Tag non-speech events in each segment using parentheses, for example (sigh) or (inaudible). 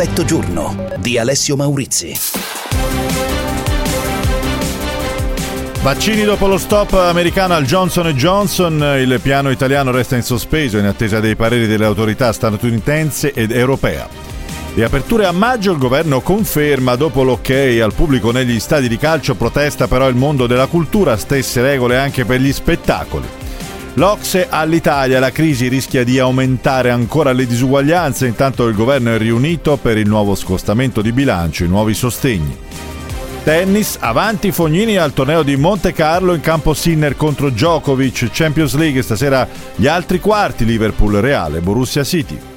Effetto giorno di Alessio Maurizi. Vaccini dopo lo stop americano al Johnson Johnson, il piano italiano resta in sospeso in attesa dei pareri delle autorità statunitense ed europea. Le aperture a maggio il governo conferma dopo l'ok al pubblico negli stadi di calcio protesta però il mondo della cultura, stesse regole anche per gli spettacoli. L'Ocse all'Italia, la crisi rischia di aumentare ancora le disuguaglianze, intanto il governo è riunito per il nuovo scostamento di bilancio, i nuovi sostegni. Tennis, avanti Fognini al torneo di Monte Carlo in campo Sinner contro Djokovic, Champions League, stasera gli altri quarti, Liverpool Reale, Borussia City.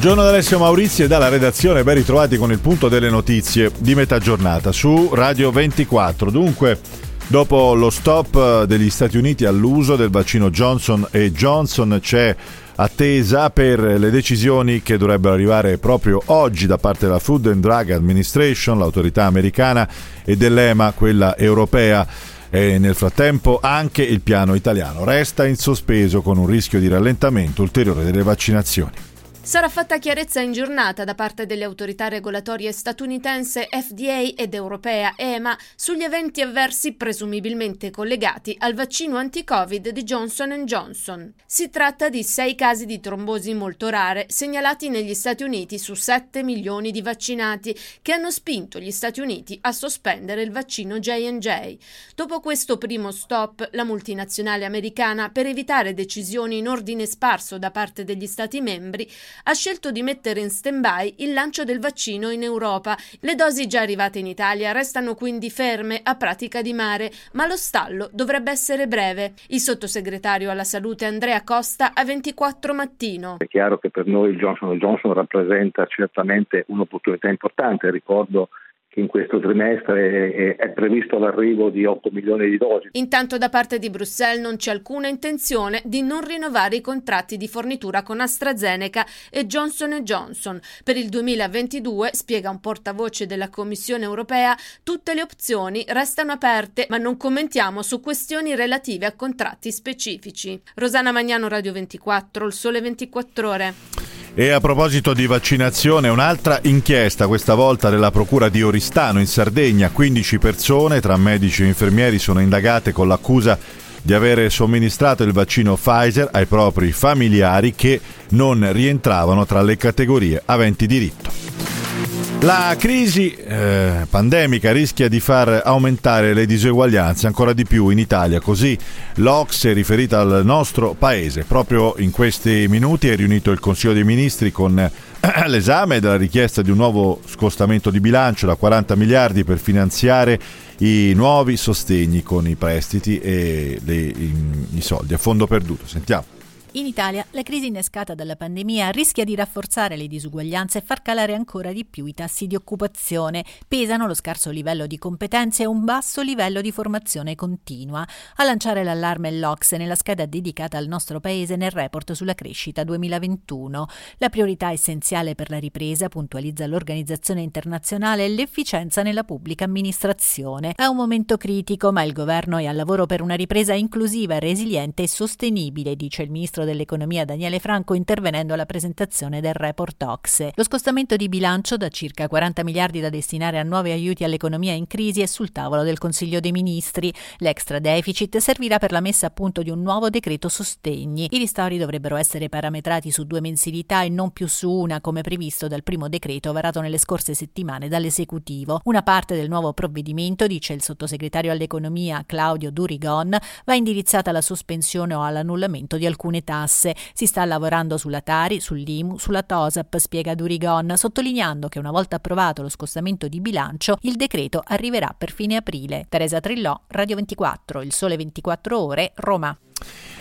Buongiorno Alessio Maurizio e dalla redazione, ben ritrovati con il punto delle notizie di metà giornata su Radio 24. Dunque, dopo lo stop degli Stati Uniti all'uso del vaccino Johnson Johnson c'è attesa per le decisioni che dovrebbero arrivare proprio oggi da parte della Food and Drug Administration, l'autorità americana, e dell'EMA, quella europea. E nel frattempo anche il piano italiano resta in sospeso con un rischio di rallentamento ulteriore delle vaccinazioni. Sarà fatta chiarezza in giornata da parte delle autorità regolatorie statunitense FDA ed europea EMA sugli eventi avversi presumibilmente collegati al vaccino anti-Covid di Johnson Johnson. Si tratta di sei casi di trombosi molto rare segnalati negli Stati Uniti su 7 milioni di vaccinati che hanno spinto gli Stati Uniti a sospendere il vaccino J&J. Dopo questo primo stop, la multinazionale americana, per evitare decisioni in ordine sparso da parte degli Stati membri, ha scelto di mettere in stand-by il lancio del vaccino in Europa. Le dosi già arrivate in Italia restano quindi ferme a pratica di mare, ma lo stallo dovrebbe essere breve. Il sottosegretario alla salute Andrea Costa a 24 mattino. È chiaro che per noi il Johnson Johnson rappresenta certamente un'opportunità importante. Ricordo in questo trimestre è previsto l'arrivo di 8 milioni di dosi. Intanto da parte di Bruxelles non c'è alcuna intenzione di non rinnovare i contratti di fornitura con AstraZeneca e Johnson Johnson. Per il 2022, spiega un portavoce della Commissione europea, tutte le opzioni restano aperte, ma non commentiamo su questioni relative a contratti specifici. Rosana Magnano, Radio 24, Il Sole 24 Ore. E a proposito di vaccinazione, un'altra inchiesta, questa volta della Procura di Oristano in Sardegna. 15 persone, tra medici e infermieri, sono indagate con l'accusa di avere somministrato il vaccino Pfizer ai propri familiari che non rientravano tra le categorie aventi diritto. La crisi eh, pandemica rischia di far aumentare le diseguaglianze ancora di più in Italia, così l'Ox è riferita al nostro paese. Proprio in questi minuti è riunito il Consiglio dei Ministri con eh, l'esame della richiesta di un nuovo scostamento di bilancio da 40 miliardi per finanziare i nuovi sostegni con i prestiti e le, i, i soldi a fondo perduto. Sentiamo. In Italia la crisi innescata dalla pandemia rischia di rafforzare le disuguaglianze e far calare ancora di più i tassi di occupazione. Pesano lo scarso livello di competenze e un basso livello di formazione continua. A lanciare l'allarme l'Ox nella scheda dedicata al nostro paese nel report sulla crescita 2021. La priorità essenziale per la ripresa, puntualizza l'organizzazione internazionale, è l'efficienza nella pubblica amministrazione. È un momento critico, ma il governo è al lavoro per una ripresa inclusiva, resiliente e sostenibile, dice il ministro ministro dell'economia Daniele Franco intervenendo alla presentazione del report Ox. Lo scostamento di bilancio da circa 40 miliardi da destinare a nuovi aiuti all'economia in crisi è sul tavolo del Consiglio dei Ministri. L'extra deficit servirà per la messa a punto di un nuovo decreto sostegni. I ristori dovrebbero essere parametrati su due mensilità e non più su una come previsto dal primo decreto varato nelle scorse settimane dall'esecutivo. Una parte del nuovo provvedimento, dice il sottosegretario all'economia Claudio Durigon, va indirizzata alla sospensione o all'annullamento di alcune tasse. Si sta lavorando sulla Tari, sull'IMU, sulla TOSAP, spiega Durigon, sottolineando che una volta approvato lo scostamento di bilancio, il decreto arriverà per fine aprile. Teresa Trillò, Radio 24, Il Sole 24 Ore, Roma.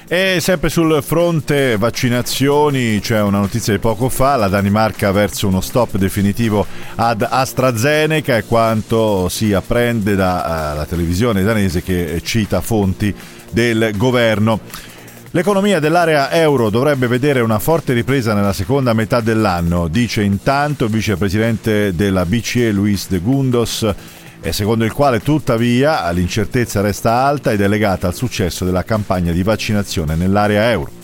E sempre sul fronte vaccinazioni c'è una notizia di poco fa, la Danimarca verso uno stop definitivo ad AstraZeneca e quanto si apprende dalla uh, televisione danese che cita fonti del governo. L'economia dell'area euro dovrebbe vedere una forte ripresa nella seconda metà dell'anno, dice intanto il vicepresidente della BCE Luis de Gundos, secondo il quale tuttavia l'incertezza resta alta ed è legata al successo della campagna di vaccinazione nell'area euro.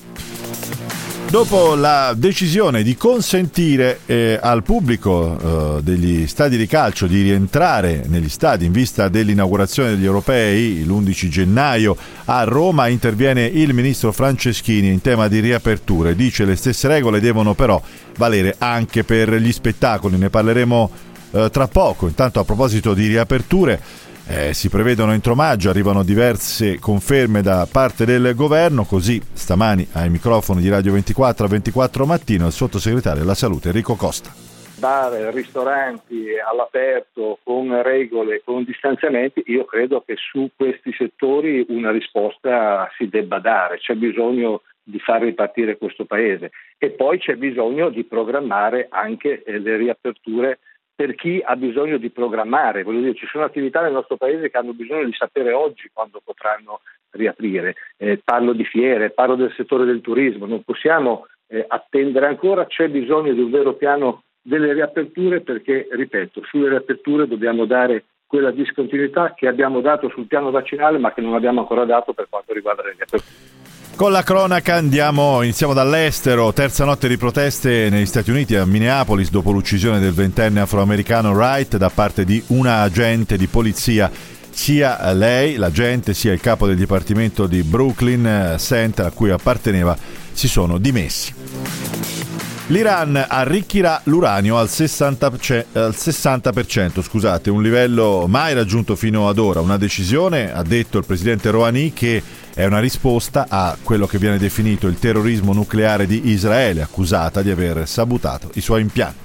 Dopo la decisione di consentire eh, al pubblico eh, degli stadi di calcio di rientrare negli stadi in vista dell'inaugurazione degli europei l'11 gennaio a Roma, interviene il ministro Franceschini in tema di riaperture. Dice le stesse regole devono però valere anche per gli spettacoli. Ne parleremo eh, tra poco. Intanto a proposito di riaperture eh, si prevedono entro maggio, arrivano diverse conferme da parte del governo, così stamani ai microfoni di Radio 24 a 24 mattino il sottosegretario della salute Enrico Costa. Bar, ristoranti all'aperto con regole, con distanziamenti, io credo che su questi settori una risposta si debba dare, c'è bisogno di far ripartire questo paese e poi c'è bisogno di programmare anche eh, le riaperture per chi ha bisogno di programmare. Voglio dire, ci sono attività nel nostro paese che hanno bisogno di sapere oggi quando potranno riaprire. Eh, parlo di fiere, parlo del settore del turismo, non possiamo eh, attendere ancora, c'è bisogno di un vero piano delle riaperture perché, ripeto, sulle riaperture dobbiamo dare quella discontinuità che abbiamo dato sul piano vaccinale ma che non abbiamo ancora dato per quanto riguarda le riaperture. Con la cronaca andiamo, iniziamo dall'estero, terza notte di proteste negli Stati Uniti a Minneapolis dopo l'uccisione del ventenne afroamericano Wright da parte di una agente di polizia. Sia lei, l'agente, sia il capo del dipartimento di Brooklyn Center a cui apparteneva si sono dimessi. L'Iran arricchirà l'uranio al 60%, al 60% scusate, un livello mai raggiunto fino ad ora. Una decisione, ha detto il presidente Rouhani, che è una risposta a quello che viene definito il terrorismo nucleare di Israele, accusata di aver sabotato i suoi impianti.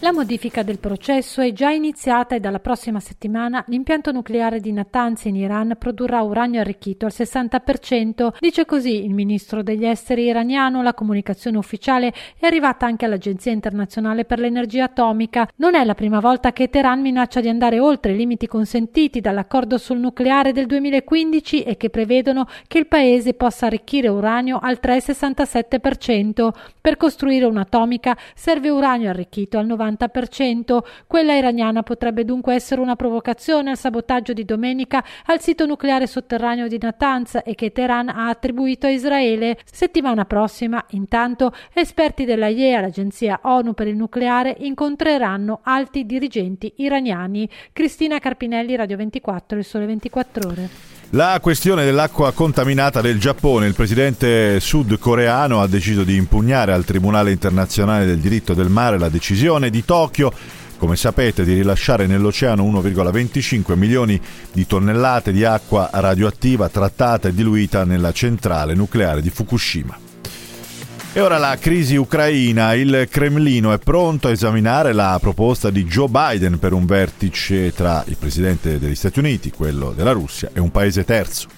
La modifica del processo è già iniziata e dalla prossima settimana l'impianto nucleare di Natanz in Iran produrrà uranio arricchito al 60%, dice così il ministro degli esteri iraniano. La comunicazione ufficiale è arrivata anche all'Agenzia internazionale per l'energia atomica. Non è la prima volta che Teheran minaccia di andare oltre i limiti consentiti dall'accordo sul nucleare del 2015 e che prevedono che il paese possa arricchire uranio al 3,67%. Per costruire un'atomica serve uranio arricchito al 90%. 90%. Quella iraniana potrebbe dunque essere una provocazione al sabotaggio di domenica al sito nucleare sotterraneo di Natanz e che Teheran ha attribuito a Israele. Settimana prossima, intanto, esperti della IEA, l'agenzia ONU per il nucleare, incontreranno alti dirigenti iraniani. Cristina Carpinelli, Radio 24, il Sole 24 Ore. La questione dell'acqua contaminata del Giappone. Il presidente sudcoreano ha deciso di impugnare al Tribunale internazionale del diritto del mare la decisione di Tokyo come sapete, di rilasciare nell'oceano 1,25 milioni di tonnellate di acqua radioattiva trattata e diluita nella centrale nucleare di Fukushima. E ora la crisi ucraina. Il Cremlino è pronto a esaminare la proposta di Joe Biden per un vertice tra il presidente degli Stati Uniti, quello della Russia e un paese terzo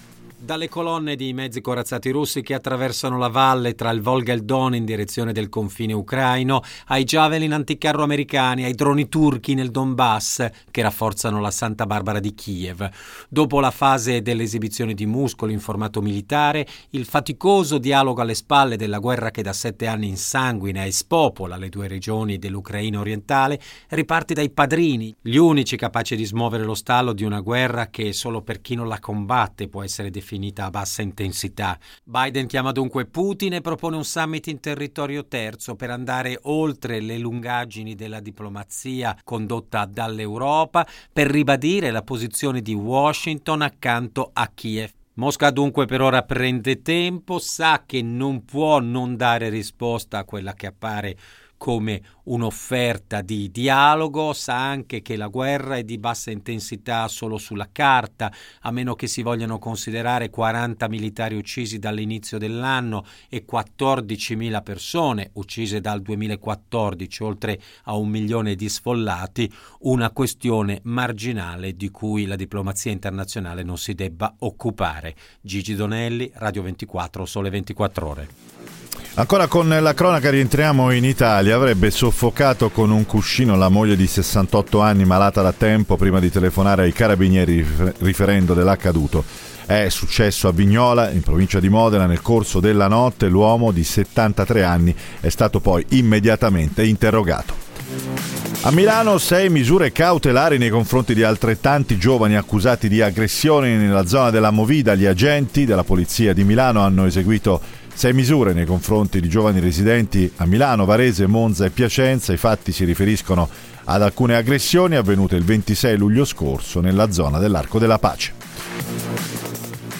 dalle colonne di mezzi corazzati russi che attraversano la valle tra il Volga e il Don in direzione del confine ucraino, ai javelin anticarro americani, ai droni turchi nel Donbass che rafforzano la Santa Barbara di Kiev. Dopo la fase dell'esibizione di muscoli in formato militare, il faticoso dialogo alle spalle della guerra che da sette anni insanguina e spopola le due regioni dell'Ucraina orientale riparte dai padrini, gli unici capaci di smuovere lo stallo di una guerra che solo per chi non la combatte può essere definita definita a bassa intensità. Biden chiama dunque Putin e propone un summit in territorio terzo per andare oltre le lungaggini della diplomazia condotta dall'Europa per ribadire la posizione di Washington accanto a Kiev. Mosca dunque per ora prende tempo, sa che non può non dare risposta a quella che appare come un'offerta di dialogo, sa anche che la guerra è di bassa intensità solo sulla carta, a meno che si vogliano considerare 40 militari uccisi dall'inizio dell'anno e 14.000 persone uccise dal 2014, oltre a un milione di sfollati, una questione marginale di cui la diplomazia internazionale non si debba occupare. Gigi Donelli, Radio 24, Sole 24 Ore. Ancora con la cronaca rientriamo in Italia. Avrebbe soffocato con un cuscino la moglie di 68 anni malata da tempo prima di telefonare ai carabinieri riferendo dell'accaduto. È successo a Vignola, in provincia di Modena, nel corso della notte. L'uomo di 73 anni è stato poi immediatamente interrogato. A Milano sei misure cautelari nei confronti di altrettanti giovani accusati di aggressioni nella zona della Movida. Gli agenti della Polizia di Milano hanno eseguito sei misure nei confronti di giovani residenti a Milano, Varese, Monza e Piacenza. I fatti si riferiscono ad alcune aggressioni avvenute il 26 luglio scorso nella zona dell'Arco della Pace.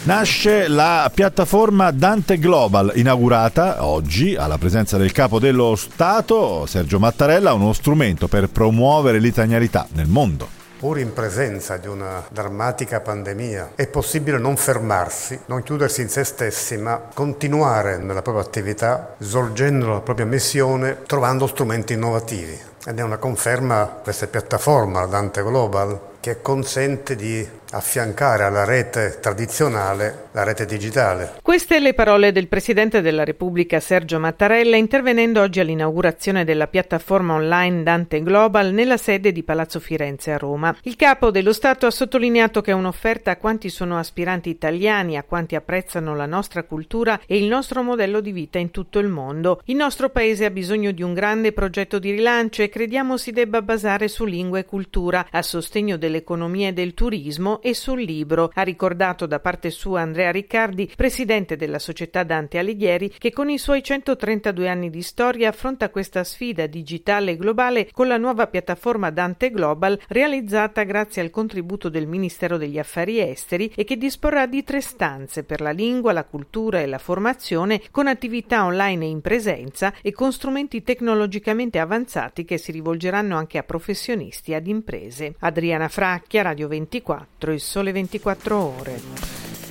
Nasce la piattaforma Dante Global, inaugurata oggi alla presenza del capo dello Stato, Sergio Mattarella, uno strumento per promuovere l'italianità nel mondo. Pur in presenza di una drammatica pandemia è possibile non fermarsi, non chiudersi in se stessi, ma continuare nella propria attività, svolgendo la propria missione, trovando strumenti innovativi. Ed è una conferma questa piattaforma, Dante Global, che consente di affiancare alla rete tradizionale la rete digitale. Queste le parole del Presidente della Repubblica Sergio Mattarella intervenendo oggi all'inaugurazione della piattaforma online Dante Global nella sede di Palazzo Firenze a Roma. Il capo dello Stato ha sottolineato che è un'offerta a quanti sono aspiranti italiani, a quanti apprezzano la nostra cultura e il nostro modello di vita in tutto il mondo. Il nostro Paese ha bisogno di un grande progetto di rilancio e crediamo si debba basare su lingua e cultura a sostegno dell'economia e del turismo e sul libro, ha ricordato da parte sua Andrea Riccardi, presidente della società Dante Alighieri, che con i suoi 132 anni di storia affronta questa sfida digitale e globale con la nuova piattaforma Dante Global realizzata grazie al contributo del Ministero degli Affari Esteri e che disporrà di tre stanze per la lingua, la cultura e la formazione con attività online e in presenza e con strumenti tecnologicamente avanzati che si rivolgeranno anche a professionisti e ad imprese. Adriana Fracchia, Radio 24 il sole 24 ore.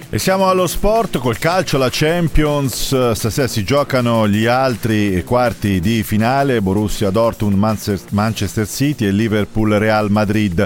E siamo allo sport col calcio, la Champions, stasera si giocano gli altri quarti di finale, Borussia Dortmund, Manchester City e Liverpool Real Madrid.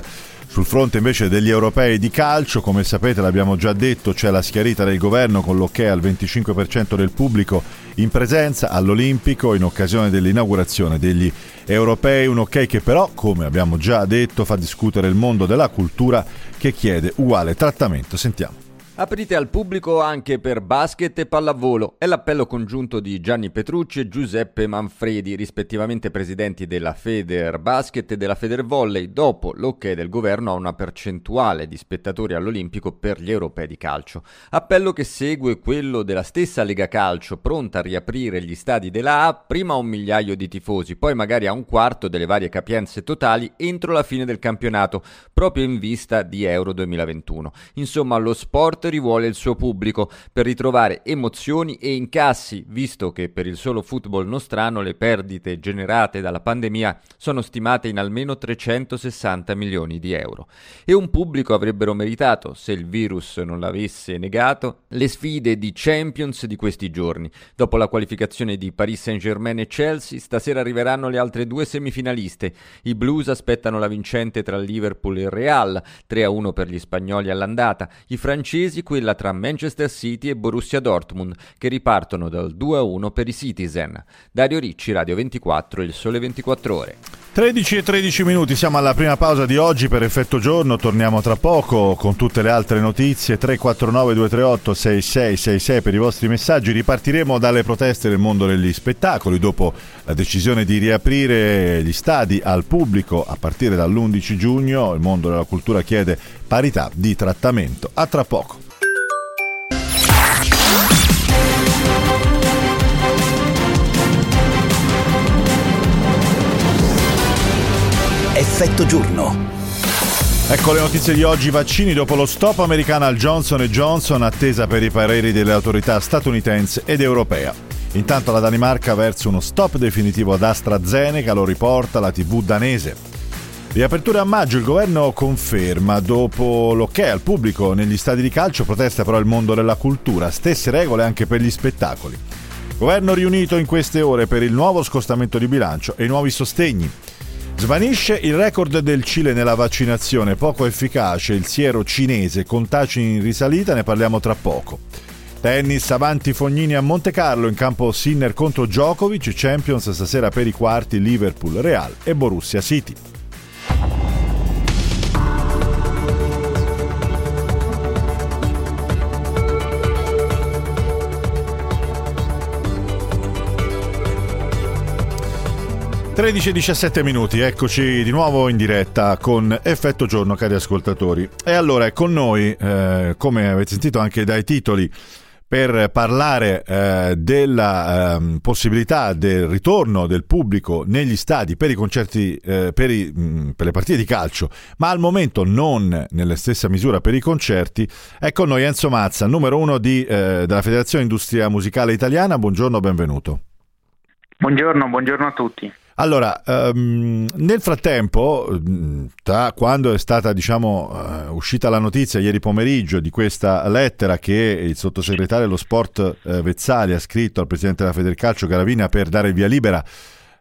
Sul fronte invece degli europei di calcio, come sapete l'abbiamo già detto, c'è la schiarita del governo con l'ok al 25% del pubblico in presenza all'Olimpico in occasione dell'inaugurazione degli europei, un ok che però, come abbiamo già detto, fa discutere il mondo della cultura che chiede uguale trattamento. Sentiamo. Aprite al pubblico anche per basket e pallavolo. È l'appello congiunto di Gianni Petrucci e Giuseppe Manfredi, rispettivamente presidenti della Feder Basket e della Feder Volley, dopo l'ok del governo a una percentuale di spettatori all'Olimpico per gli europei di calcio. Appello che segue quello della stessa Lega Calcio, pronta a riaprire gli stadi della A, prima a un migliaio di tifosi, poi magari a un quarto delle varie capienze totali entro la fine del campionato, proprio in vista di Euro 2021. Insomma, lo sport rivuole il suo pubblico per ritrovare emozioni e incassi, visto che per il solo football nostrano le perdite generate dalla pandemia sono stimate in almeno 360 milioni di euro. E un pubblico avrebbero meritato, se il virus non l'avesse negato, le sfide di Champions di questi giorni. Dopo la qualificazione di Paris Saint-Germain e Chelsea, stasera arriveranno le altre due semifinaliste. I Blues aspettano la vincente tra Liverpool e Real, 3-1 per gli spagnoli all'andata. I francesi oggi quella tra Manchester City e Borussia Dortmund, che ripartono dal 2-1 per i Citizen. Dario Ricci, Radio 24, Il Sole 24 Ore. 13 e 13 minuti, siamo alla prima pausa di oggi per effetto giorno, torniamo tra poco con tutte le altre notizie, 349 238 6666 per i vostri messaggi, ripartiremo dalle proteste del mondo degli spettacoli dopo la decisione di riaprire gli stadi al pubblico a partire dall'11 giugno, il mondo della cultura chiede parità di trattamento, a tra poco. Effetto giorno. Ecco le notizie di oggi, vaccini dopo lo stop americano al Johnson Johnson, attesa per i pareri delle autorità statunitense ed europea. Intanto la Danimarca verso uno stop definitivo ad AstraZeneca, lo riporta la TV danese. Riapertura a maggio, il governo conferma, dopo l'ok al pubblico negli stadi di calcio, protesta però il mondo della cultura, stesse regole anche per gli spettacoli. Governo riunito in queste ore per il nuovo scostamento di bilancio e i nuovi sostegni. Svanisce il record del Cile nella vaccinazione, poco efficace il siero cinese, contagi in risalita, ne parliamo tra poco. Tennis avanti Fognini a Monte Carlo in campo Sinner contro Djokovic, Champions stasera per i quarti Liverpool Real e Borussia City. 13 e 17 minuti, eccoci di nuovo in diretta con Effetto Giorno, cari ascoltatori. E allora è con noi, eh, come avete sentito anche dai titoli, per parlare eh, della eh, possibilità del ritorno del pubblico negli stadi per i concerti, eh, per, i, mh, mm, per, le partite di calcio, ma al momento non nella stessa misura per i concerti. È con noi Enzo Mazza, numero uno di, eh, della Federazione Industria Musicale Italiana. Buongiorno, benvenuto. Buongiorno, buongiorno a tutti. Allora, um, nel frattempo, da quando è stata diciamo, uh, uscita la notizia ieri pomeriggio di questa lettera che il sottosegretario dello sport uh, Vezzali ha scritto al presidente della Federcalcio Garavina per dare via libera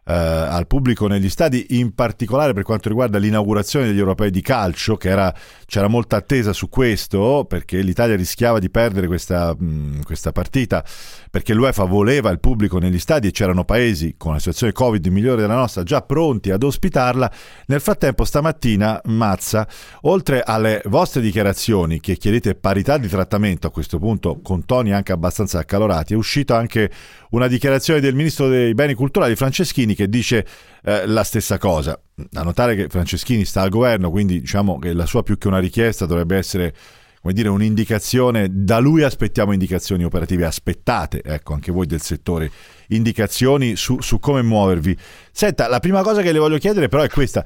eh, al pubblico negli stadi, in particolare per quanto riguarda l'inaugurazione degli europei di calcio, che era, c'era molta attesa su questo, perché l'Italia rischiava di perdere questa, mh, questa partita, perché l'UEFA voleva il pubblico negli stadi e c'erano paesi con una situazione Covid migliore della nostra già pronti ad ospitarla. Nel frattempo, stamattina, Mazza, oltre alle vostre dichiarazioni che chiedete parità di trattamento a questo punto, con toni anche abbastanza accalorati, è uscita anche una dichiarazione del ministro dei beni culturali Franceschini che dice eh, la stessa cosa. Da notare che Franceschini sta al governo, quindi diciamo che la sua più che una richiesta dovrebbe essere come dire, un'indicazione, da lui aspettiamo indicazioni operative, aspettate, ecco, anche voi del settore, indicazioni su, su come muovervi. Senta, la prima cosa che le voglio chiedere però è questa,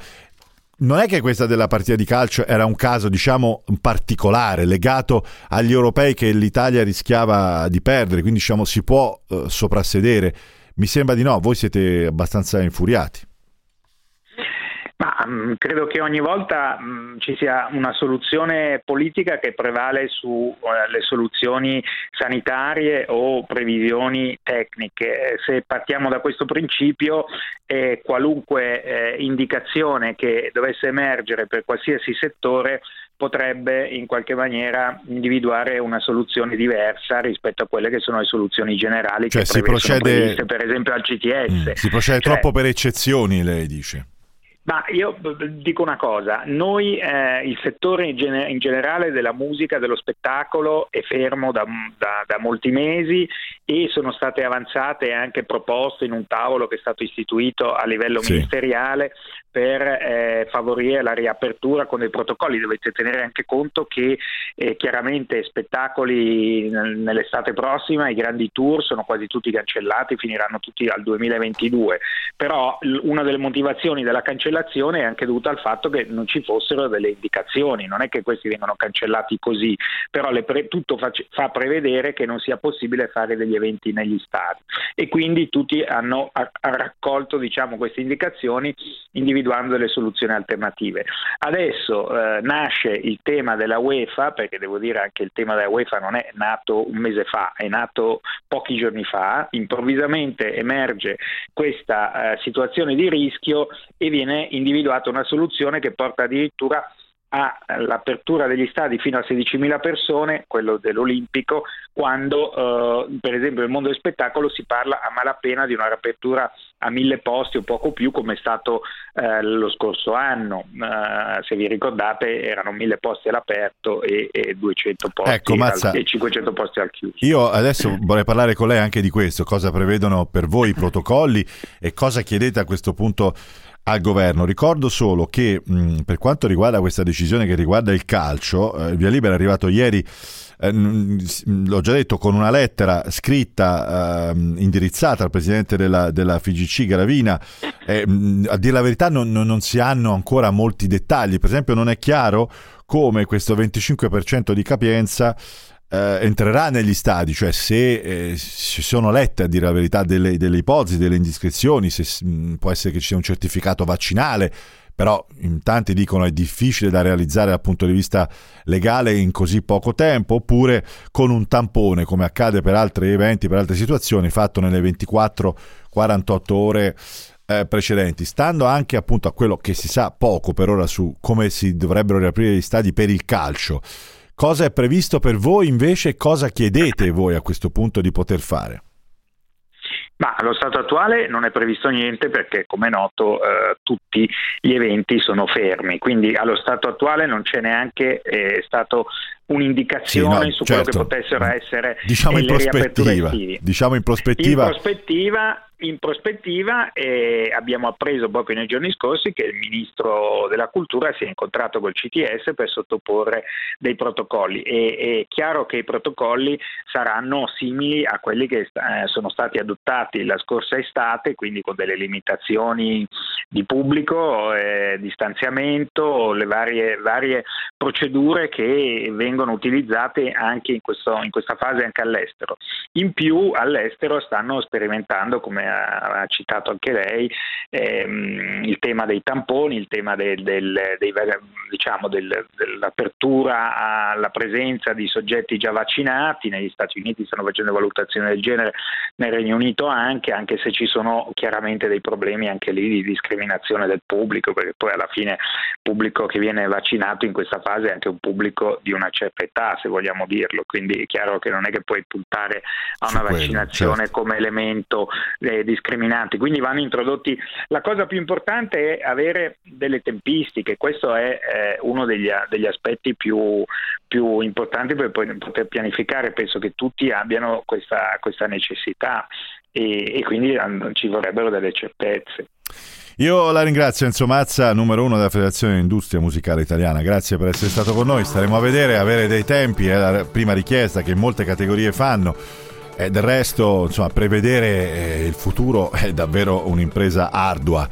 non è che questa della partita di calcio era un caso, diciamo, particolare, legato agli europei che l'Italia rischiava di perdere, quindi diciamo si può uh, soprassedere. Mi sembra di no, voi siete abbastanza infuriati. Ma um, credo che ogni volta um, ci sia una soluzione politica che prevale sulle uh, soluzioni sanitarie o previsioni tecniche. Se partiamo da questo principio, eh, qualunque eh, indicazione che dovesse emergere per qualsiasi settore potrebbe in qualche maniera individuare una soluzione diversa rispetto a quelle che sono le soluzioni generali cioè, che si procede... per esempio al CTS. Mm, si procede cioè, troppo per eccezioni, lei dice. Ma io dico una cosa, noi eh, il settore in, gene- in, generale della musica, dello spettacolo è fermo da, da, da, molti mesi e sono state avanzate anche proposte in un tavolo che è stato istituito a livello sì. ministeriale per eh, favorire la riapertura con dei protocolli. Dovete tenere anche conto che eh, chiaramente spettacoli nell'estate prossima, i grandi tour sono quasi tutti cancellati, finiranno tutti al 2022, però una delle motivazioni della cancellazione cancellazione è anche dovuta al fatto che non ci fossero delle indicazioni, non è che questi vengono cancellati così, però pre- tutto fa, fa, prevedere che non sia possibile fare degli eventi negli stati e quindi tutti hanno ha, ha raccolto diciamo, queste indicazioni individuando delle soluzioni alternative. Adesso eh, nasce il tema della UEFA, perché devo dire anche il tema della UEFA non è nato un mese fa, è nato pochi giorni fa, improvvisamente emerge questa eh, situazione di rischio e viene individuata una soluzione che porta addirittura all'apertura degli stadi fino a 16.000 persone, quello dell'Olimpico, quando eh, per esempio nel mondo del spettacolo si parla a malapena di una riapertura a mille posti o poco più come è stato eh, lo scorso anno. Eh, se vi ricordate erano mille posti all'aperto e, e 200 posti ecco, Mazza, al, e 500 posti al chiuso. Io adesso vorrei parlare con lei anche di questo, cosa prevedono per voi i protocolli e cosa chiedete a questo punto al governo. Ricordo solo che mh, per quanto riguarda questa decisione che riguarda il calcio, eh, via libera è arrivato ieri, eh, l'ho già detto, con una lettera scritta eh, indirizzata al presidente della, della FIGC Gravina. Mh, a dire la verità non, non si hanno ancora molti dettagli, per esempio non è chiaro come questo 25% di capienza eh, entrerà negli stadi, cioè se eh, ci sono lette a dire la verità delle, delle ipotesi, delle indiscrezioni, se, mh, mm, può essere che ci sia un certificato vaccinale, però in tanti dicono è difficile da realizzare dal punto di vista legale in così poco tempo, oppure con un tampone, come accade per altri eventi, per altre situazioni, fatto nelle 24-48 ore eh, precedenti, stando anche appunto a quello che si sa poco per ora su come si dovrebbero riaprire gli stadi per il calcio. Cosa è previsto per voi invece cosa chiedete voi a questo punto di poter fare? Ma allo stato attuale non è previsto niente perché, come è noto, eh, tutti gli eventi sono fermi, quindi allo stato attuale non c'è neanche eh, stato un'indicazione sì, no, su certo. quello che potessero essere diciamo in prospettiva, diciamo in prospettiva. In prospettiva in prospettiva eh, abbiamo appreso proprio nei giorni scorsi che il Ministro della Cultura si è incontrato col CTS per sottoporre dei protocolli e è chiaro che i protocolli saranno simili a quelli che eh, sono stati adottati la scorsa estate, quindi con delle limitazioni di pubblico, eh, distanziamento, le varie, varie, procedure che vengono utilizzate anche in, questo, in questa fase anche all'estero. In più all'estero stanno sperimentando come ha, ha citato anche lei, ehm, il tema dei tamponi, il tema del, del, dei, diciamo del, dell'apertura alla presenza di soggetti già vaccinati, negli Stati Uniti stanno facendo valutazioni del genere, nel Regno Unito anche, anche se ci sono chiaramente dei problemi anche lì di discriminazione del pubblico, perché poi alla fine il pubblico che viene vaccinato in questa fase è anche un pubblico di una certa età, se vogliamo dirlo, quindi è chiaro che non è che puoi puntare a una vaccinazione certo. come elemento eh, discriminanti. Quindi vanno introdotti. La cosa più importante è avere delle tempistiche, questo è eh, uno degli, degli aspetti più, più, importanti per poter pianificare. Penso che tutti abbiano questa, questa necessità e, e quindi ci vorrebbero delle certezze. Io la ringrazio Enzo Mazza, numero uno della Federazione Industria Musicale Italiana. Grazie per essere stato con noi. Staremo a vedere, avere dei tempi, è la prima richiesta che molte categorie fanno. E del resto, insomma, prevedere eh, il futuro è davvero un'impresa ardua.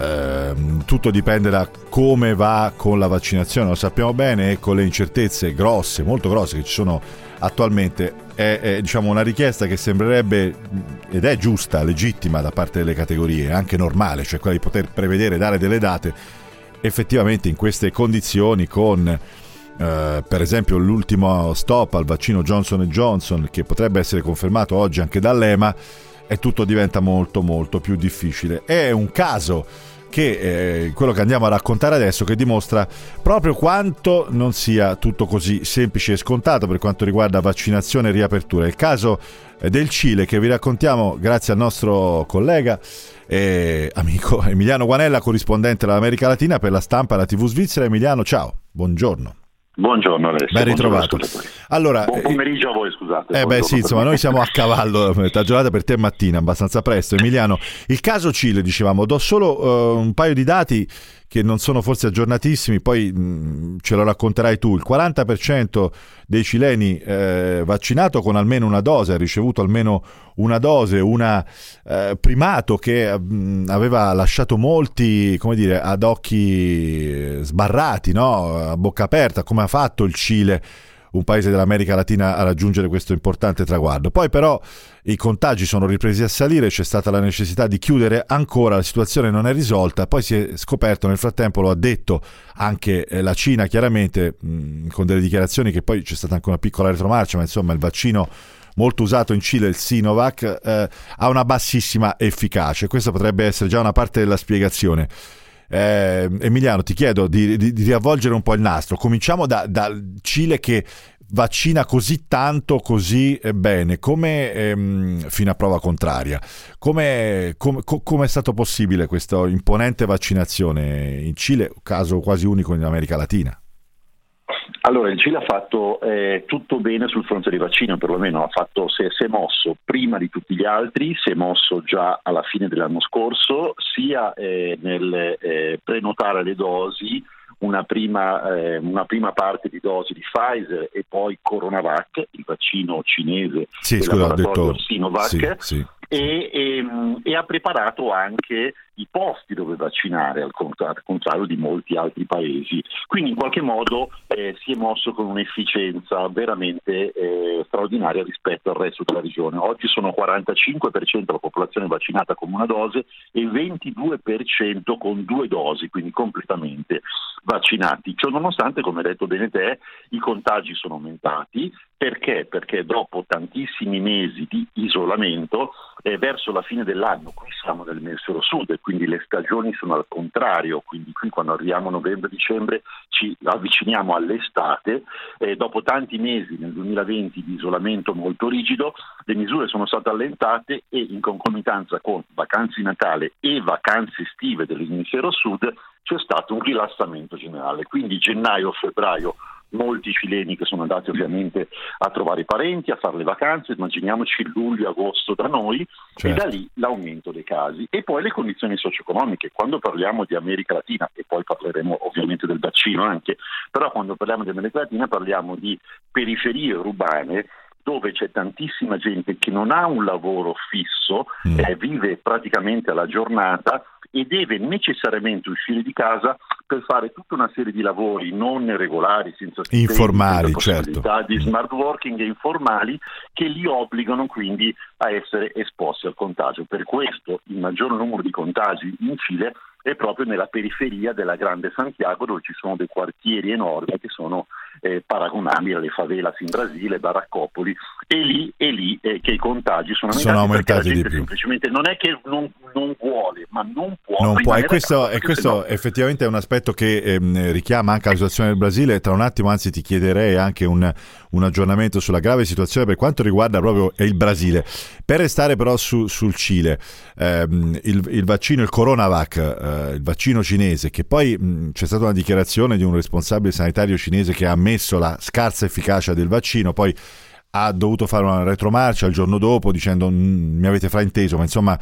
Eh, tutto dipende da come va con la vaccinazione, lo sappiamo bene, e con le incertezze grosse, molto grosse che ci sono attualmente. È, è diciamo, una richiesta che sembrerebbe ed è giusta, legittima da parte delle categorie, anche normale, cioè quella di poter prevedere, dare delle date effettivamente in queste condizioni con eh, per esempio l'ultimo stop al vaccino Johnson Johnson che potrebbe essere confermato oggi anche dall'EMA e tutto diventa molto molto più difficile. È un caso che eh, quello che andiamo a raccontare adesso che dimostra proprio quanto non sia tutto così semplice e scontato per quanto riguarda vaccinazione e riapertura. Il caso eh, del Cile che vi raccontiamo grazie al nostro collega e amico (laughs) Emiliano Guanella, corrispondente dell'America Latina per la stampa e la TV svizzera. Emiliano, ciao, buongiorno. Buongiorno Alessio. Ben ritrovato. Allora, Buon pomeriggio a voi, scusate. Eh beh sì, insomma, noi siamo a cavallo, metà giornata per te mattina, abbastanza presto. Emiliano, il caso Cile, dicevamo, do solo uh, un paio di dati che non sono forse aggiornatissimi, poi mh, ce lo racconterai tu. Il 40% dei cileni eh, vaccinato con almeno una dose, ha ricevuto almeno una dose, un eh, primato che mh, aveva lasciato molti, come dire, ad occhi sbarrati, no? a bocca aperta, come ha fatto il Cile un paese dell'America Latina a raggiungere questo importante traguardo. Poi però i contagi sono ripresi a salire, c'è stata la necessità di chiudere ancora, la situazione non è risolta, poi si è scoperto nel frattempo, lo ha detto anche eh, la Cina chiaramente, mh, con delle dichiarazioni che poi c'è stata anche una piccola retromarcia, ma insomma il vaccino molto usato in Cile, il Sinovac, eh, ha una bassissima efficacia. Questa potrebbe essere già una parte della spiegazione. Eh, Emiliano, ti chiedo di, di, di, riavvolgere un po' il nastro. Cominciamo dal da Cile che vaccina così tanto, così eh, bene, come ehm, fino a prova contraria. Come com, com, è stato possibile questa imponente vaccinazione in Cile, caso quasi unico in America Latina? Allora, il Cile ha fatto eh, tutto bene sul fronte dei vaccini, perlomeno ha fatto, si, è, si, è, mosso prima di tutti gli altri, si è mosso già alla fine dell'anno scorso, sia eh, nel eh, prenotare le dosi, una prima, eh, una prima, parte di dosi di Pfizer e poi Coronavac, il vaccino cinese sì, del scusa, laboratorio detto... Sinovac. Sì, sì e, e, ehm, e, ha preparato anche i posti dove vaccinare, al contrario di molti altri paesi. Quindi in qualche modo eh, si è mosso con un'efficienza veramente eh, straordinaria rispetto al resto della regione. Oggi sono 45% la popolazione vaccinata con una dose e 22% con due dosi, quindi completamente vaccinati. Ciò nonostante, come hai detto bene te, i contagi sono aumentati, Perché? Perché dopo tantissimi mesi di isolamento, eh, verso la fine dell'anno, qui siamo nel Mensero Sud e quindi le stagioni sono al contrario, quindi qui quando arriviamo a novembre-dicembre ci avviciniamo all'estate, eh, dopo tanti mesi nel 2020 di isolamento molto rigido, le misure sono state allentate e in concomitanza con vacanze Natale e vacanze estive dell'Emisfero Sud c'è stato un rilassamento generale, quindi gennaio-febbraio molti cileni che sono andati ovviamente a trovare i parenti, a fare le vacanze, immaginiamoci luglio agosto da noi certo. e da lì l'aumento dei casi e poi le condizioni socio-economiche. Quando parliamo di America Latina e poi parleremo ovviamente del vaccino anche, però quando parliamo di America Latina parliamo di periferie urbane dove c'è tantissima gente che non ha un lavoro fisso, mm. eh, vive praticamente alla giornata e deve necessariamente uscire di casa per fare tutta una serie di lavori non regolari, senza informali, certo. di smart working e informali che li obbligano quindi a essere esposti al contagio. Per questo il maggior numero di contagi in Cile è proprio nella periferia della grande Santiago dove ci sono dei quartieri enormi che sono eh, paragonabili alle favelas in Brasile, baraccopoli e lì, è lì eh, che i contagi sono aumentati, sono aumentati di più. semplicemente non è che non, non vuole ma non può non può e questo, e questo no. effettivamente è un aspetto che ehm, richiama anche la situazione del Brasile tra un attimo anzi ti chiederei anche un, un, aggiornamento sulla grave situazione per quanto riguarda proprio il Brasile. Per restare però su, sul Cile ehm, il, il, vaccino, il Coronavac eh, il vaccino cinese che poi mh, c'è stata una dichiarazione di un responsabile sanitario cinese che ha ammesso la scarsa efficacia del vaccino poi ha dovuto fare una retromarcia il giorno dopo dicendo mi avete frainteso ma insomma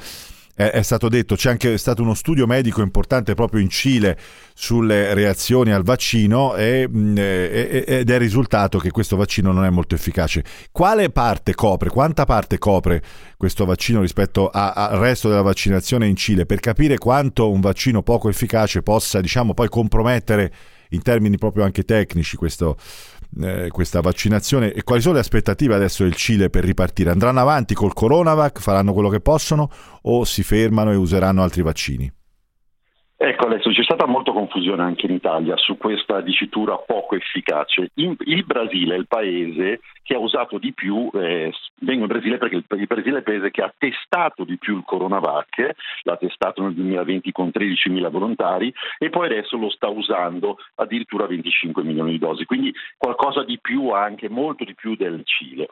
è, è stato detto, c'è anche stato uno studio medico importante proprio in Cile sulle reazioni al vaccino e, e, ed è risultato che questo vaccino non è molto efficace. Quale parte copre, quanta parte copre questo vaccino rispetto a, al resto della vaccinazione in Cile per capire quanto un vaccino poco efficace possa diciamo poi compromettere in termini proprio anche tecnici questo, eh, questa vaccinazione e quali sono le aspettative adesso del Cile per ripartire? Andranno avanti col Coronavac, faranno quello che possono o si fermano e useranno altri vaccini? Ecco adesso c'è stata molta confusione anche in Italia su questa dicitura poco efficace. Il Brasile è il paese che ha usato di più, eh, vengo in Brasile perché il, il, Brasile è il paese che ha testato di più il Coronavac, l'ha testato nel 2020 con 13.000 volontari e poi adesso lo sta usando addirittura 25 milioni di dosi, quindi qualcosa di più anche, molto di più del Cile.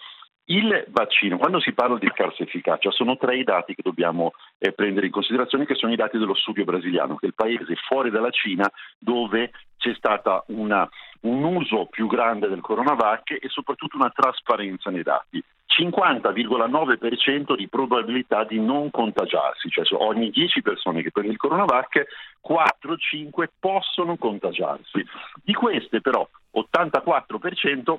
Il vaccino, quando si parla di scarsa efficacia, sono tre i dati che dobbiamo eh, prendere in considerazione, che sono i dati dello studio brasiliano, che è il paese fuori dalla Cina dove c'è stato un uso più grande del coronavac e soprattutto una trasparenza nei dati. 50,9% di probabilità di non contagiarsi, cioè ogni 10 persone che prendono il coronavac, 4-5 possono contagiarsi. Di queste però 84%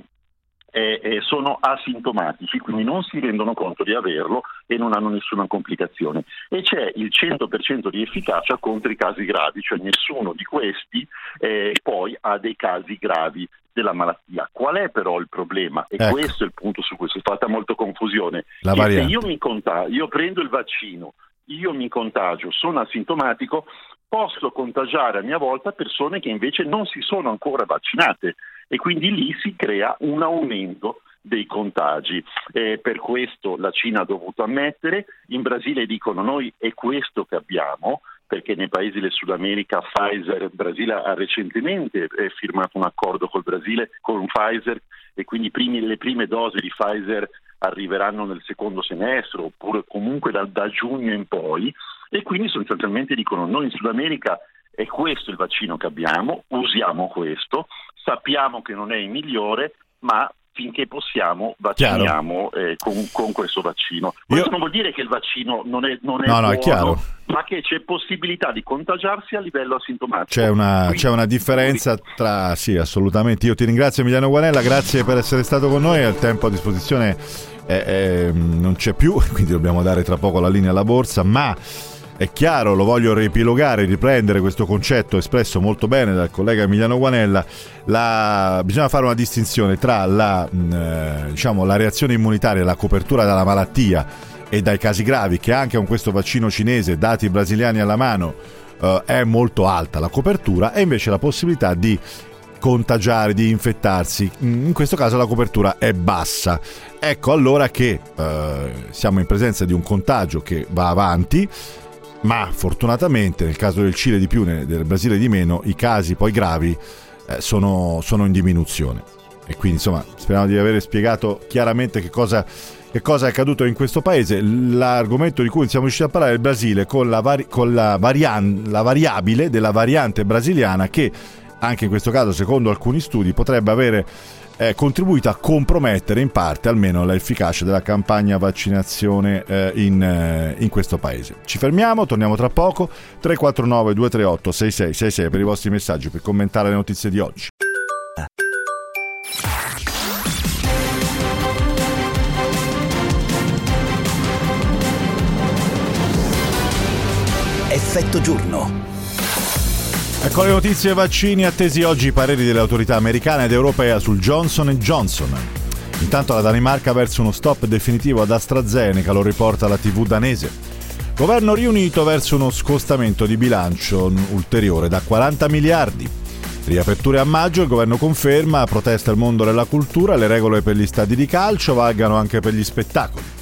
eh, sono asintomatici, quindi non si rendono conto di averlo e non hanno nessuna complicazione. E c'è il 100% di efficacia contro i casi gravi, cioè nessuno di questi eh, poi ha dei casi gravi della malattia. Qual è però il problema? E ecco. questo è il punto su cui si è fatta molta confusione. Se io, mi contagio, io prendo il vaccino, io mi contagio, sono asintomatico, posso contagiare a mia volta persone che invece non si sono ancora vaccinate e quindi lì si crea un aumento dei contagi. Eh, per questo la Cina ha dovuto ammettere, in Brasile dicono noi è questo che abbiamo, perché nei paesi del Sud America Pfizer, il Brasile ha recentemente eh, firmato un accordo col Brasile, con Pfizer e quindi primi, le prime dosi di Pfizer arriveranno nel secondo semestre oppure comunque da, da giugno in poi e quindi sostanzialmente dicono noi in Sud America è questo il vaccino che abbiamo, usiamo questo, sappiamo che non è il migliore, ma finché possiamo vacciniamo eh, con, con, questo vaccino. Questo Io... non vuol dire che il vaccino non è, non è no, buono, no, è chiaro. ma che c'è possibilità di contagiarsi a livello asintomatico. C'è una, Quindi, c'è una differenza tra... Sì, assolutamente. Io ti ringrazio Emiliano Guanella, grazie per essere stato con noi, il tempo a disposizione eh, eh, non c'è più, (laughs) quindi dobbiamo dare tra poco la linea alla borsa, ma è chiaro, lo voglio riepilogare, riprendere questo concetto espresso molto bene dal collega Emiliano Guanella, la, bisogna fare una distinzione tra la, mm, eh, diciamo, la reazione immunitaria, la copertura dalla malattia e dai casi gravi che anche con questo vaccino cinese, dati brasiliani alla mano, eh, è molto alta la copertura e invece la possibilità di contagiare, di infettarsi. In questo caso la copertura è bassa. Ecco allora che eh, siamo in presenza di un contagio che va avanti, ma fortunatamente nel caso del Cile di più, del Brasile di meno, i casi poi gravi eh, sono, sono in diminuzione. E quindi insomma speriamo di aver spiegato chiaramente che cosa che cosa è accaduto in questo paese. L'argomento di cui siamo riusciti a parlare è il Brasile con, la, vari- con la, varian- la variabile della variante brasiliana che anche in questo caso secondo alcuni studi potrebbe avere eh, contribuito a compromettere in parte almeno l'efficacia della campagna vaccinazione eh, in, eh, in, questo paese. Ci fermiamo, torniamo tra poco. 349 238 6666 per i vostri messaggi, per commentare le notizie di oggi. Effetto giorno. Ecco le notizie vaccini attesi oggi i pareri delle autorità americane ed europea sul Johnson Johnson. Intanto la Danimarca verso uno stop definitivo ad AstraZeneca, lo riporta la TV danese. Governo riunito verso uno scostamento di bilancio ulteriore da 40 miliardi. Riaperture a maggio, il governo conferma, protesta il mondo della cultura, le regole per gli stadi di calcio valgano anche per gli spettacoli.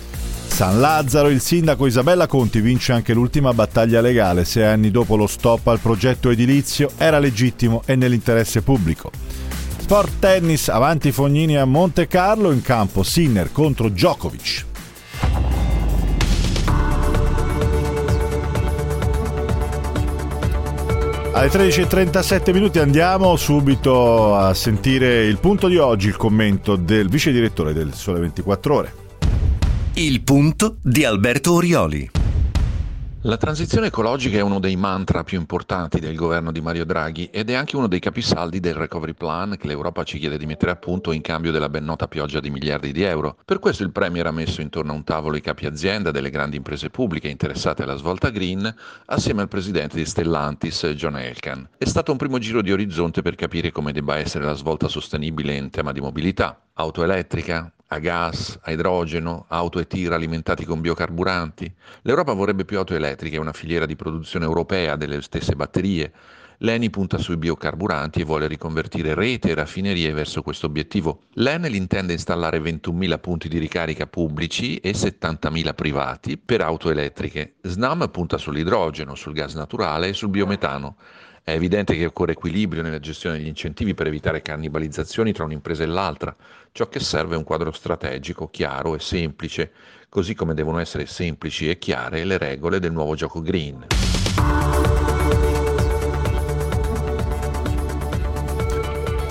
San Lazzaro, il sindaco Isabella Conti vince anche l'ultima battaglia legale. Sei anni dopo lo stop al progetto edilizio era legittimo e nell'interesse pubblico. Sport tennis, avanti Fognini a Monte Carlo, in campo Sinner contro Djokovic. Alle 13.37 minuti andiamo subito a sentire il punto di oggi, il commento del vice direttore del Sole 24 Ore. Il punto di Alberto Orioli. La transizione ecologica è uno dei mantra più importanti del governo di Mario Draghi ed è anche uno dei capisaldi del recovery plan che l'Europa ci chiede di mettere a punto in cambio della ben nota pioggia di miliardi di euro. Per questo il Premier ha messo intorno a un tavolo i capi azienda delle grandi imprese pubbliche interessate alla svolta green assieme al presidente di Stellantis, John Elkan. È stato un primo giro di orizzonte per capire come debba essere la svolta sostenibile in tema di mobilità. Auto elettrica, a gas, a idrogeno, auto e tir alimentati con biocarburanti. L'Europa vorrebbe più auto elettriche una filiera di produzione europea delle stesse batterie. L'ENI punta sui biocarburanti e vuole riconvertire rete e raffinerie verso questo obiettivo. L'Enel intende installare 21.000 punti di ricarica pubblici e 70.000 privati per auto elettriche. Snam punta sull'idrogeno, sul gas naturale e sul biometano. È evidente che occorre equilibrio nella gestione degli incentivi per evitare cannibalizzazioni tra un'impresa e l'altra. Ciò che serve è un quadro strategico, chiaro e semplice, così come devono essere semplici e chiare le regole del nuovo gioco green.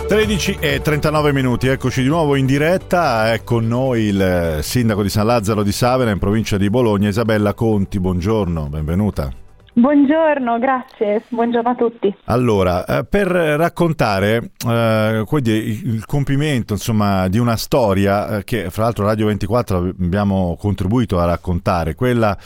Tredici e 39 minuti, eccoci di nuovo in diretta, è con noi il sindaco di San Lazzaro di Savena in provincia di Bologna, Isabella Conti, buongiorno, benvenuta. Buongiorno, grazie, buongiorno a tutti. Allora, eh, per raccontare eh, il compimento insomma, di una storia eh, che fra l'altro Radio 24 abbiamo contribuito a raccontare, quella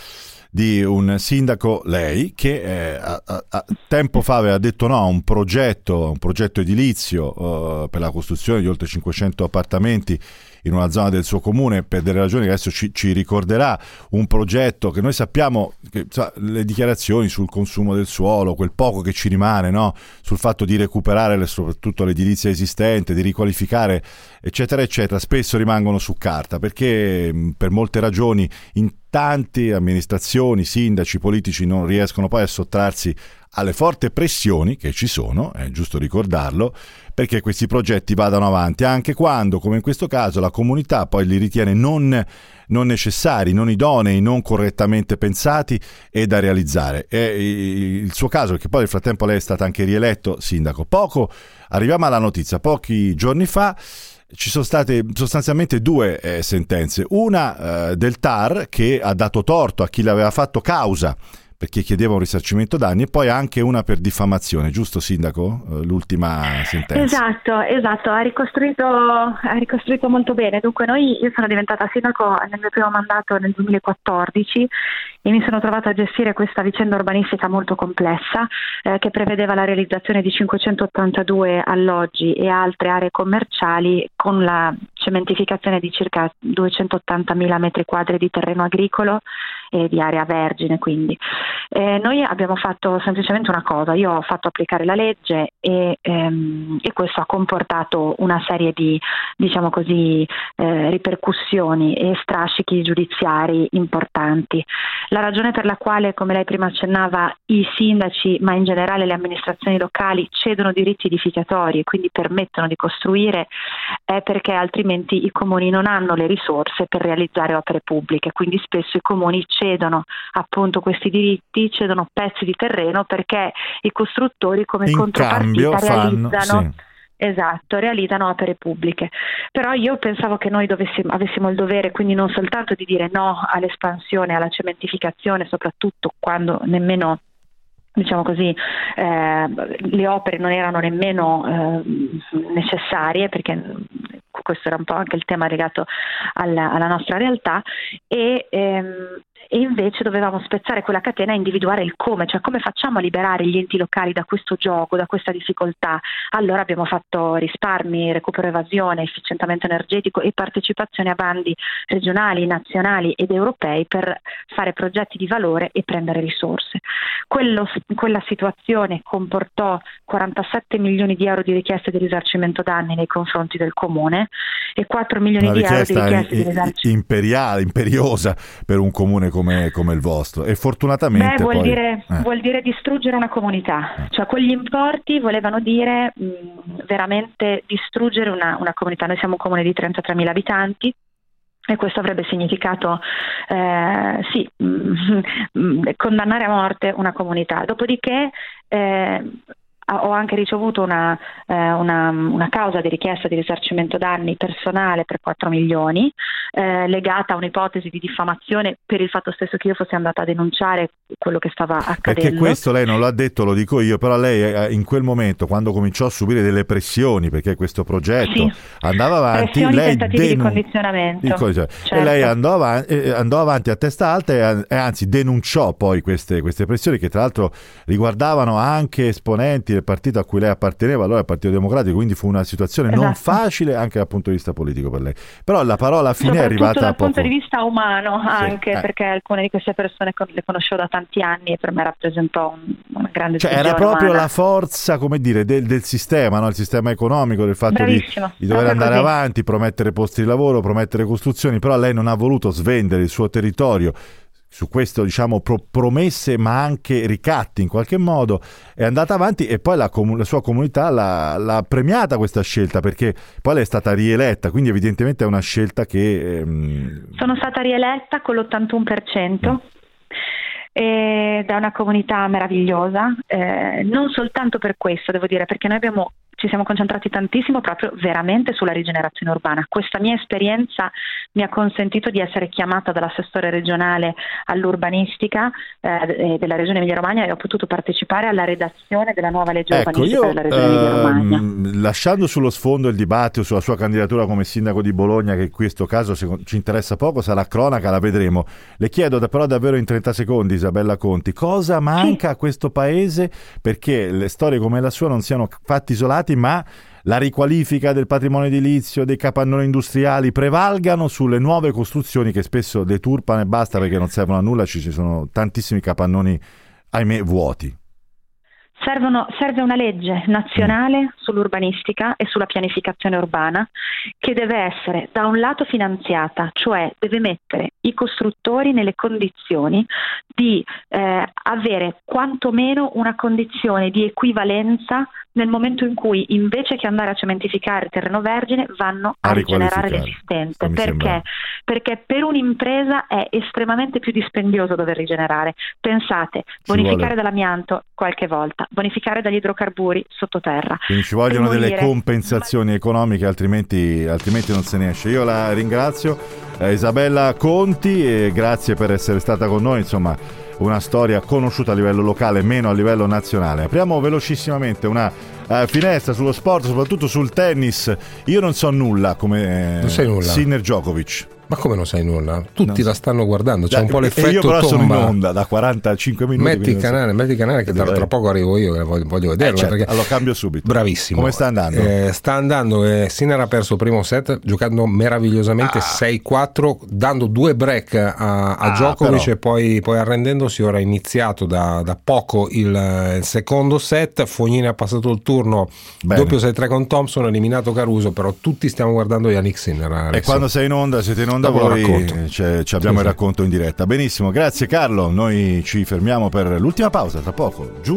di un sindaco, lei, che eh, a, a, tempo fa aveva detto no a un progetto, un progetto edilizio per la costruzione di oltre 500 appartamenti in una zona del suo comune per delle ragioni che adesso ci, ci ricorderà, un progetto che noi sappiamo, che, sa, le dichiarazioni sul consumo del suolo, quel poco che ci rimane, no? sul fatto di recuperare le, soprattutto l'edilizia esistente, di riqualificare, eccetera, eccetera, spesso rimangono su carta perché per molte ragioni in tante amministrazioni, sindaci, politici non riescono poi a sottrarsi alle forti pressioni che ci sono, è giusto ricordarlo, perché questi progetti vadano avanti, anche quando, come in questo caso, la comunità poi li ritiene non, non necessari, non idonei, non correttamente pensati e da realizzare. È il suo caso, perché poi nel frattempo lei è stato anche rieletto sindaco. Poco, arriviamo alla notizia, pochi giorni fa ci sono state sostanzialmente due eh, sentenze, una eh, del TAR che ha dato torto a chi l'aveva fatto causa perché chiedeva un risarcimento danni e poi anche una per diffamazione, giusto Sindaco? Eh, l'ultima sentenza. Esatto, esatto, ha ricostruito, ha ricostruito molto bene. Dunque noi, io sono diventata Sindaco nel mio primo mandato nel 2014 e mi sono trovata a gestire questa vicenda urbanistica molto complessa eh, che prevedeva la realizzazione di 582 alloggi e altre aree commerciali con la cementificazione di circa 280 mila metri quadri di terreno agricolo e di area vergine quindi. Eh, noi abbiamo fatto semplicemente una cosa, io ho fatto applicare la legge e, ehm, e questo ha comportato una serie di diciamo così, eh, ripercussioni e strascichi giudiziari importanti. La ragione per la quale, come lei prima accennava, i sindaci, ma in generale le amministrazioni locali cedono diritti edificatori e quindi permettono di costruire è perché altrimenti i comuni non hanno le risorse per realizzare opere pubbliche, quindi spesso i comuni cedono appunto questi diritti, cedono pezzi di terreno perché i costruttori come In contropartita cambio fanno- realizzano sì. Esatto, realizzano opere pubbliche. Però io pensavo che noi dovessimo, avessimo il dovere quindi non soltanto di dire no all'espansione, alla cementificazione, soprattutto quando nemmeno diciamo così, eh, le opere non erano nemmeno eh, necessarie perché questo era un po' anche il tema legato alla, alla nostra realtà e, ehm, e invece dovevamo spezzare quella catena e individuare il come, cioè come facciamo a liberare gli enti locali da questo gioco, da questa difficoltà. Allora abbiamo fatto risparmi, recupero evasione, efficientamento energetico e partecipazione a bandi regionali, nazionali ed europei per fare progetti di valore e prendere risorse. Quello- quella situazione comportò 47 milioni di euro di richieste di risarcimento danni nei confronti del comune e 4 milioni Una di euro di richieste di risarcimento. imperiale, imperiosa per un comune come, come il vostro. E fortunatamente Beh, vuol, poi... dire, eh. vuol dire distruggere una comunità, cioè quegli importi volevano dire mh, veramente distruggere una, una comunità. Noi siamo un comune di 33.000 abitanti. E questo avrebbe significato eh, sì, mh, (laughs) mh, condannare a morte una comunità. Dopodiché eh, ho anche ricevuto una, eh, una- una causa di richiesta di risarcimento danni personale per 4 milioni, eh, legata a un'ipotesi di diffamazione per il fatto stesso che io fossi andata a denunciare quello che stava accadendo. Perché questo lei non l'ha detto, lo dico io, però lei eh, in quel momento, quando cominciò a subire delle pressioni, perché questo progetto Sì. andava avanti, Pressioni, lei tentativi di denun- condizionamento. di Certo. E lei andò avanti, eh, andò avanti a testa alta e, e anzi denunciò poi queste, queste pressioni che tra l'altro riguardavano anche esponenti del partito a cui lei apparteneva, allora il Partito Democratico, quindi fu una situazione non Esatto. facile anche dal punto di vista politico per lei. Però la parola fine è arrivata dal poco. punto di vista umano anche, eh. perché alcune di queste persone le conoscevo da tanti anni e per me rappresentò un- una grande Cioè, era proprio umana. la forza, come dire, del, del sistema, no? il sistema economico, del fatto di, di dover proprio andare così. avanti, promettere posti di lavoro, promettere costruzioni, però lei non ha voluto svendere il suo territorio su questo, diciamo, pro- promesse ma anche ricatti in qualche modo, è andata avanti e poi la, comu- la sua comunità l'ha, l'ha premiata questa scelta perché poi lei è stata rieletta, quindi evidentemente è una scelta che... ehm, Sono stata rieletta con l'81% e da una comunità meravigliosa, eh, non soltanto per questo, devo dire, perché noi abbiamo ci siamo concentrati tantissimo proprio veramente sulla rigenerazione urbana. Questa mia esperienza mi ha consentito di essere chiamata dall'assessore regionale all'urbanistica eh, della regione Emilia-Romagna e ho potuto partecipare alla redazione della nuova legge Ecco, urbanistica io della regione Emilia-Romagna. ehm, lasciando sullo sfondo il dibattito sulla sua candidatura come sindaco di Bologna, che in questo caso ci interessa poco, sarà cronaca, la vedremo. Le chiedo però davvero in 30 secondi, Isabella Conti, cosa manca a questo paese perché le storie come la sua non siano fatti isolati, ma la riqualifica del patrimonio edilizio, dei capannoni industriali prevalgano sulle nuove costruzioni che spesso deturpano e basta perché non servono a nulla, ci sono tantissimi capannoni, ahimè, vuoti. Servono- serve una legge nazionale sull'urbanistica e sulla pianificazione urbana che deve essere da un lato finanziata, cioè deve mettere i costruttori nelle condizioni di eh, avere quantomeno una condizione di equivalenza nel momento in cui invece che andare a cementificare il terreno vergine vanno a, A rigenerare l'esistente. Perché? Perché per un'impresa è estremamente più dispendioso dover rigenerare. Pensate, bonificare dall'amianto qualche volta, bonificare dagli idrocarburi sottoterra. Quindi ci vogliono delle Demolire- compensazioni economiche, altrimenti, altrimenti non se ne esce. Io la ringrazio, eh, Isabella Conti, e grazie per essere stata con noi. Insomma, una storia conosciuta a livello locale, meno a livello nazionale. Apriamo velocissimamente una eh, finestra sullo sport, soprattutto sul tennis. Io non so nulla come Non sai nulla. Sinner Djokovic. Ma come non in onda? Tutti la stanno guardando, c'è Dai, un po' l'effetto e io però tomba. sono in onda da 45 minuti. Metti il so. canale, metti il canale che tra, tra poco arrivo io che voglio, voglio vederlo. Eh, certo, perché- allora cambio subito. Bravissimo. Come sta andando? Eh, sta andando, eh, Sinner ha perso il primo set giocando meravigliosamente 6-4, dando due break a, a Ah, Djokovic e poi, poi arrendendosi. Ora è iniziato da, da poco il, il secondo set. Fognini ha passato il turno Bene. doppio 6-3 con Thompson, ha eliminato Caruso. Però tutti stiamo guardando Yannick Sinner. E Alessio. quando sei in onda, siete in onda Lo voi, racconto. c'è- ci abbiamo Sì, il racconto in diretta. Benissimo, grazie Carlo. Noi ci fermiamo per l'ultima pausa tra poco. Giù